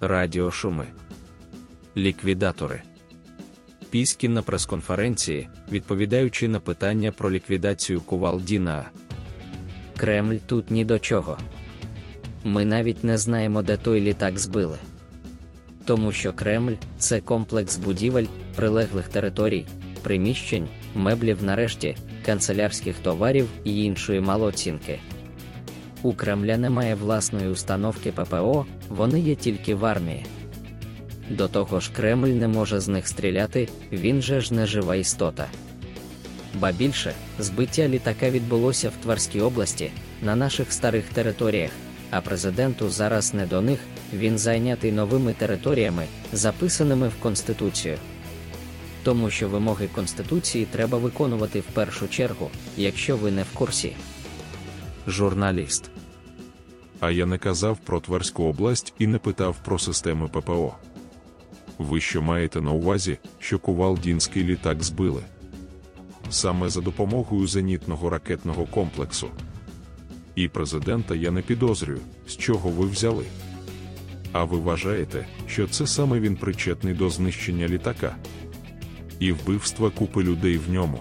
Радіошуми. Ліквідатори. Піскін на прес-конференції, відповідаючи на питання про ліквідацію Кувалдіна. Кремль тут ні до чого. Ми навіть не знаємо, де той літак збили. Тому що Кремль це комплекс будівель, прилеглих територій, приміщень, меблів нарешті, канцелярських товарів і іншої малоцінки. У Кремля немає власної установки ППО, вони є тільки в армії. До того ж, Кремль не може з них стріляти, він же ж не жива істота. Ба більше, збиття літака відбулося в Тверській області, на наших старих територіях, а президенту зараз не до них, він зайнятий новими територіями, записаними в Конституцію. Тому що вимоги Конституції треба виконувати в першу чергу, якщо ви не в курсі. Журналіст. А я не казав про Тверську область і не питав про системи ППО. Ви що маєте на увазі, що Кувалдінський літак збили? Саме за допомогою зенітного ракетного комплексу. І президента я не підозрюю, з чого ви взяли. А ви вважаєте, що це саме він причетний до знищення літака і вбивства купи людей в ньому?